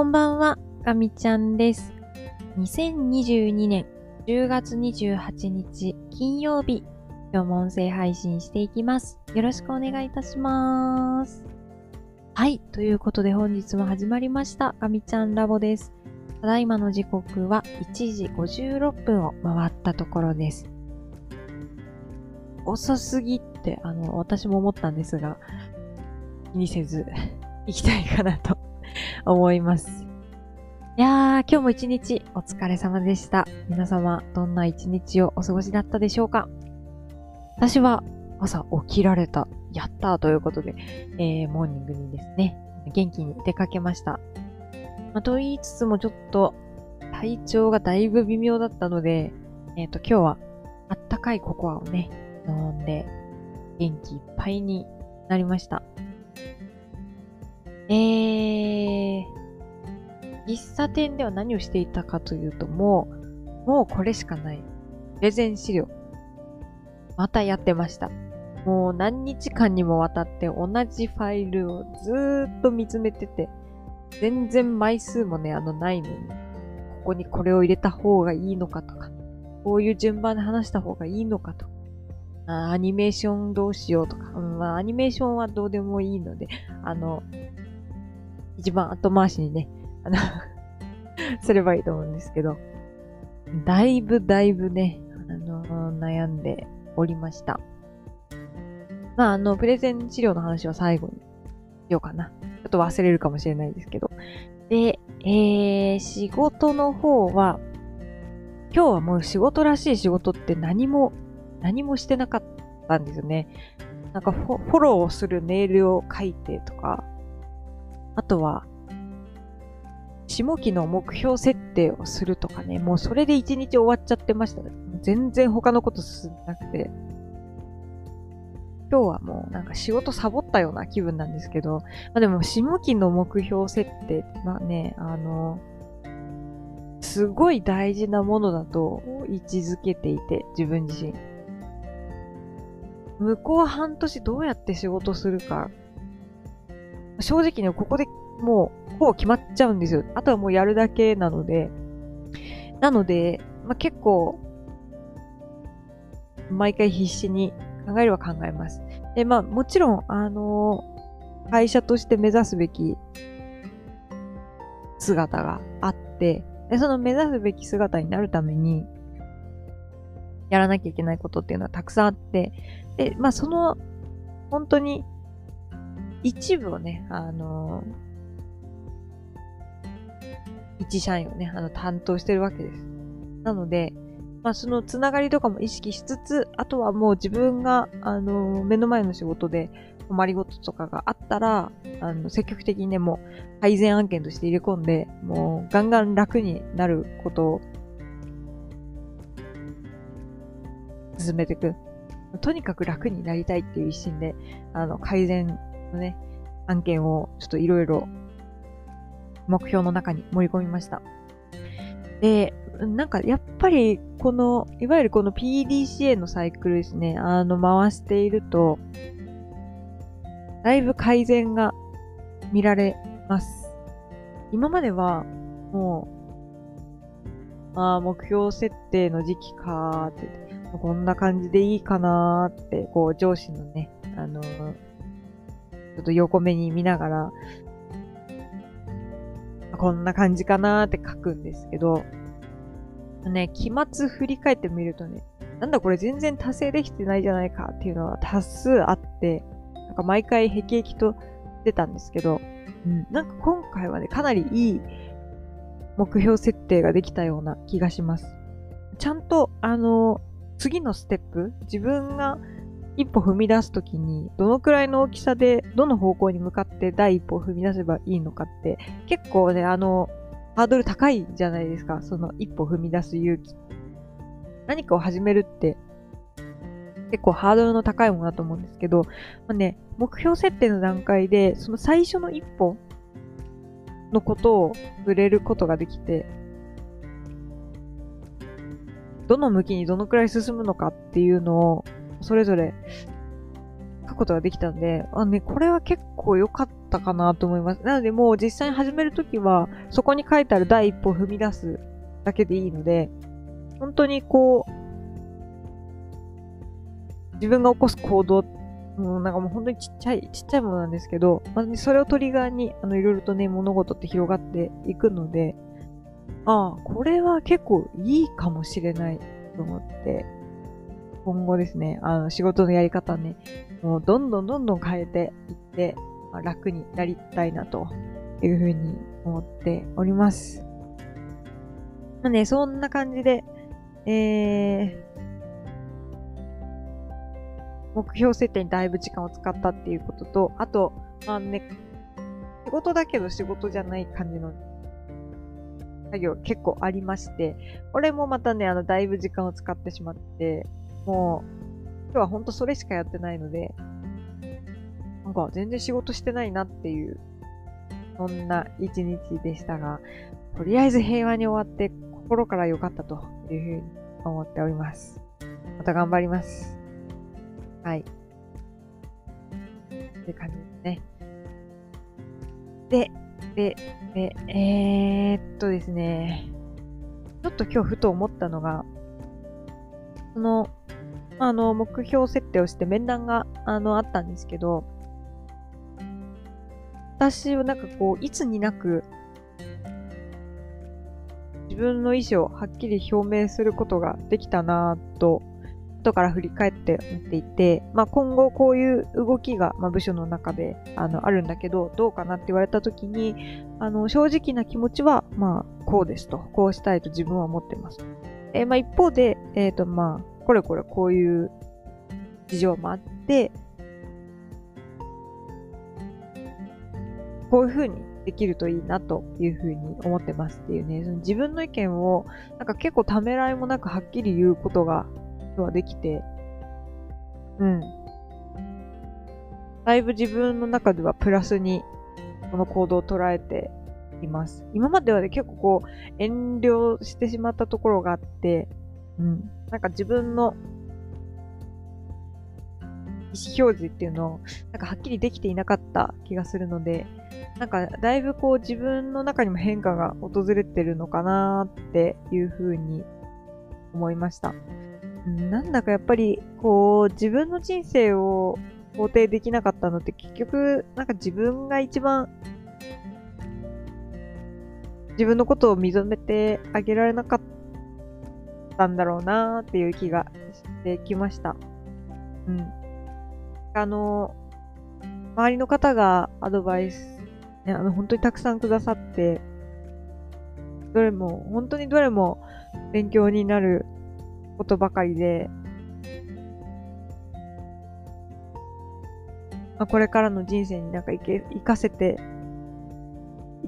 こんばんは、ガミちゃんです。2022年10月28日金曜日、今日も音声配信していきます。よろしくお願いいたします。はい、ということで本日も始まりました、ガミちゃんラボです。ただいまの時刻は1時56分を回ったところです。遅すぎって、あの、私も思ったんですが、気にせず、行きたいかなと思います。いやー、今日も一日お疲れ様でした。皆様、どんな一日をお過ごしだったでしょうか？私は朝起きられた、やったーということで、えー、モーニングにですね、元気に出かけました。まあ、と言いつつもちょっと体調がだいぶ微妙だったので、えっ、と、今日はあったかいココアをね、飲んで、元気いっぱいになりました。えー、喫茶店では何をしていたかというと、もう、もうこれしかない。プレゼン資料。またやってました。もう何日間にもわたって同じファイルをずーっと見つめてて、全然枚数もね、あのないのに、ここにこれを入れた方がいいのかとか、こういう順番で話した方がいいのかとか、アニメーションどうしようとか、うんまあ、アニメーションはどうでもいいので、あの、一番後回しにね、あの すればいいと思うんですけど、だいぶだいぶね、あの、悩んでおりました。まあ、あの、プレゼン資料の話は最後にしようかな。ちょっと忘れるかもしれないですけど。で、えー、仕事の方は、今日はもう仕事らしい仕事って何も、何もしてなかったんですよね。なんかフォフォローをするメールを書いてとか、あとは、下期の目標設定をするとかね、もうそれで一日終わっちゃってましたね。全然他のこと進んでなくて。今日はもうなんか仕事サボったような気分なんですけど、まあでも下期の目標設定、まあね、あの、すごい大事なものだと位置づけていて、自分自身。向こう半年どうやって仕事するか、正直ね、ここでもう、ほぼ決まっちゃうんですよ。あとはもうやるだけなので、なので、まあ、結構、毎回必死に考えるは考えます。で、まあ、もちろん、あの会社として目指すべき姿があって、で、その目指すべき姿になるために、やらなきゃいけないことっていうのはたくさんあって、で、まあ、その、本当に、一部をね、あの一社員をね、あの、担当してるわけです。なので、まあ、そのつながりとかも意識しつつ、あとはもう自分が、あの、目の前の仕事で困りごととかがあったら、あの、積極的にね、もう改善案件として入れ込んで、もうガンガン楽になることを進めていく。とにかく楽になりたいっていう一心で、あの、改善のね、案件をちょっといろいろ目標の中に盛り込みました。で、なんかやっぱりこの、いわゆるこの PDCA のサイクルですね、あの回していると、だいぶ改善が見られます。今まではもう、まあ目標設定の時期かーって、こんな感じでいいかなーって、こう上司のね、あのちょっと横目に見ながら、こんな感じかなーって書くんですけど、ね、期末振り返ってみるとね、なんだこれ全然達成できてないじゃないかっていうのは多数あって、なんか毎回辟易と出たんですけど、うん、なんか今回はね、かなりいい目標設定ができたような気がします。ちゃんと、あの、次のステップ、自分が一歩踏み出すときに、どのくらいの大きさで、どの方向に向かって第一歩を踏み出せばいいのかって、結構ね、あの、ハードル高いじゃないですか。その一歩踏み出す勇気。何かを始めるって、結構ハードルの高いものだと思うんですけど、まあね、目標設定の段階で、その最初の一歩のことを触れることができて、どの向きにどのくらい進むのかっていうのを、それぞれ書くことができたんで、あね、これは結構良かったかなと思います。なのでもう実際に始めるときは、そこに書いてある第一歩を踏み出すだけでいいので、本当にこう、自分が起こす行動、もうなんかもう本当にちっちゃい、ちっちゃいものなんですけど、まあ、それをトリガーに、あの、いろいろとね、物事って広がっていくので、ああ、これは結構いいかもしれないと思って、今後ですね、あの、仕事のやり方ね、もうどんどんどんどん変えていって、まあ、楽になりたいなというふうに思っております。まあね、そんな感じで、えー、目標設定にだいぶ時間を使ったっていうことと、あと、まあね、仕事だけど仕事じゃない感じの作業結構ありまして、これもまたね、あの、だいぶ時間を使ってしまって、もう、今日はほんとそれしかやってないので、なんか全然仕事してないなっていう、そんな一日でしたが、とりあえず平和に終わって心から良かったというふうに思っております。また頑張ります。はい。って感じですね。で、で、で、えー、っとですね。ちょっと今日ふと思ったのが、その、あの、目標設定をして面談が、あの、あったんですけど、私はなんかこう、いつになく、自分の意思をはっきり表明することができたなぁと後から振り返って思っていて、まあ、今後こういう動きが、まあ、部署の中であのあるんだけど、どうかなって言われた時に、あの正直な気持ちは、まあ、こうですと、こうしたいと自分は思ってます。えー、まあ、一方で、えっ、ー、と、まあ、これこれこういう事情もあって、こういうふうにできるといいなというふうに思ってますっていうね、その自分の意見をなんか結構ためらいもなくはっきり言うことがはできて、うん。だいぶ自分の中ではプラスにこの行動を捉えています。今まではね、結構こう、遠慮してしまったところがあって、うん。なんか自分の意思表示っていうのを、なんかはっきりできていなかった気がするので、なんかだいぶこう自分の中にも変化が訪れてるのかなっていうふうに思いました。なんだかやっぱり、こう、自分の人生を肯定できなかったのって結局、なんか自分が一番自分のことを認めてあげられなかったんだろうなっていう気がしてきました。うん。あの、周りの方がアドバイス、ね、あの、本当にたくさんくださって、どれも、本当にどれも勉強になることばかりで、まあ、これからの人生になんかいけ、活かせて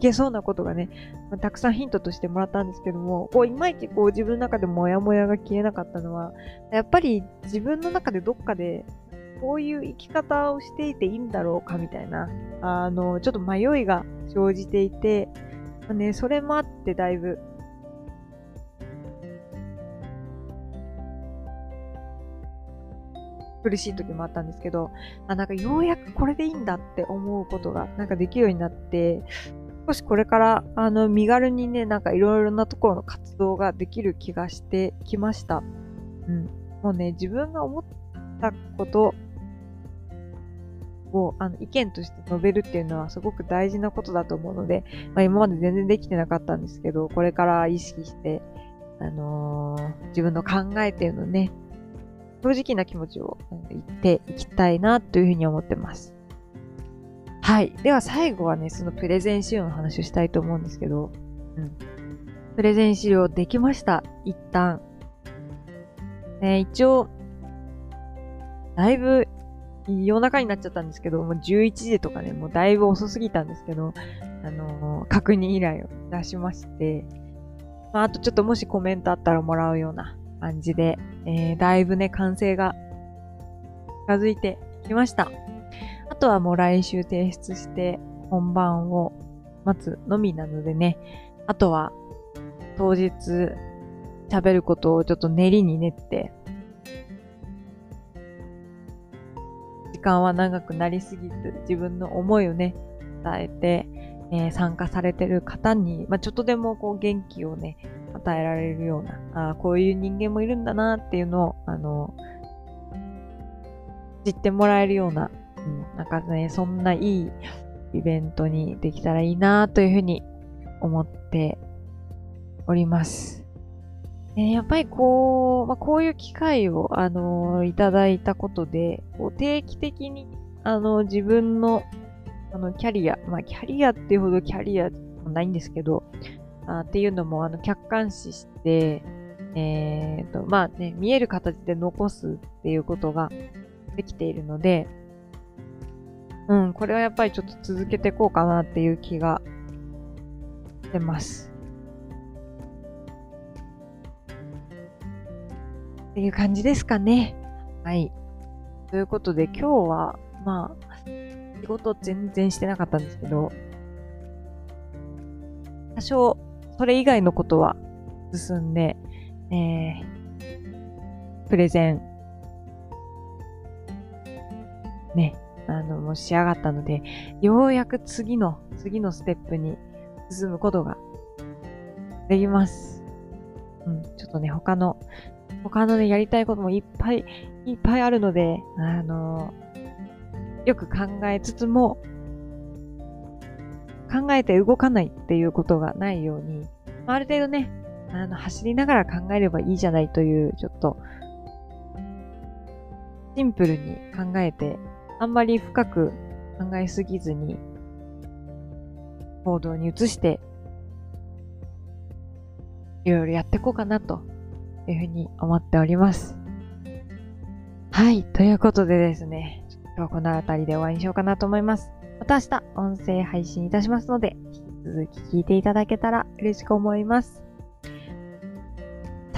けそうなことがね、まあ、たくさんヒントとしてもらったんですけども、こう、いまいちこう自分の中でもやもやが消えなかったのは、やっぱり自分の中でどっかで、こういう生き方をしていていいんだろうかみたいな、あの、ちょっと迷いが生じていて、まあ、ね、それもあってだいぶ苦しい時もあったんですけど、あ、なんかようやくこれでいいんだって思うことがなんかできるようになって、少しこれからあの身軽にね、なんかいろいろなところの活動ができる気がしてきました。うん。もうね、自分が思ったことをあの意見として述べるっていうのはすごく大事なことだと思うので、まあ、今まで全然できてなかったんですけど、これから意識して、あのー、自分の考えっていうのね、正直な気持ちを言っていきたいなというふうに思ってます。はい。では最後はね、そのプレゼン資料の話をしたいと思うんですけど、うん。プレゼン資料できました。一旦。ね、一応、だいぶ夜中になっちゃったんですけど、もう11時とかね、もうだいぶ遅すぎたんですけど、あのー、確認依頼を出しまして、まあ、あとちょっともしコメントあったらもらうような感じで、えー、だいぶね、完成が近づいてきました。あとはもう来週提出して本番を待つのみなのでね、あとは当日喋ることをちょっと練りに練って、時間は長くなりすぎず、自分の思いをね、伝えて、えー、参加されてる方に、まあ、ちょっとでもこう元気をね、与えられるような、あこういう人間もいるんだなっていうのを、あの、知ってもらえるような、うん、なんかね、そんないいイベントにできたらいいなというふうに思っております。えやっぱりこう、まあ、こういう機会を、あのー、いただいたことで、こう定期的に、あのー、自分の、あの、キャリア、まあ、キャリアっていうほどキャリアもないんですけど、あっていうのも、あの、客観視して、えー、と、まあね、見える形で残すっていうことができているので、うん、これはやっぱりちょっと続けていこうかなっていう気がしてます。っていう感じですかね。はい。ということで今日は、まあ、仕事全然してなかったんですけど、多少それ以外のことは進んで、えー、プレゼン、ね、あの、もう仕上がったので、ようやく次の、次のステップに進むことができます。うん、ちょっとね、他の、他のね、やりたいこともいっぱいいっぱいあるので、あの、よく考えつつも、考えて動かないっていうことがないように、ある程度ね、あの、走りながら考えればいいじゃないという、ちょっと、シンプルに考えてあんまり深く考えすぎずに、行動に移して、いろいろやっていこうかなというふうに思っております。はい。ということでですね、今日はこの辺りで終わりにしようかなと思います。また明日音声配信いたしますので、引き続き聞いていただけたら嬉しく思います。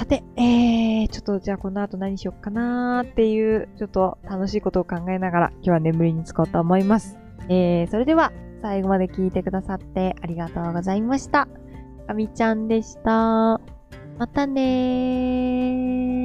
さて、えー、ちょっとじゃあこの後何しよっかなーっていう、ちょっと楽しいことを考えながら今日は眠りにつこうと思います。えー、それでは最後まで聞いてくださってありがとうございました。かみちゃんでした。またねー。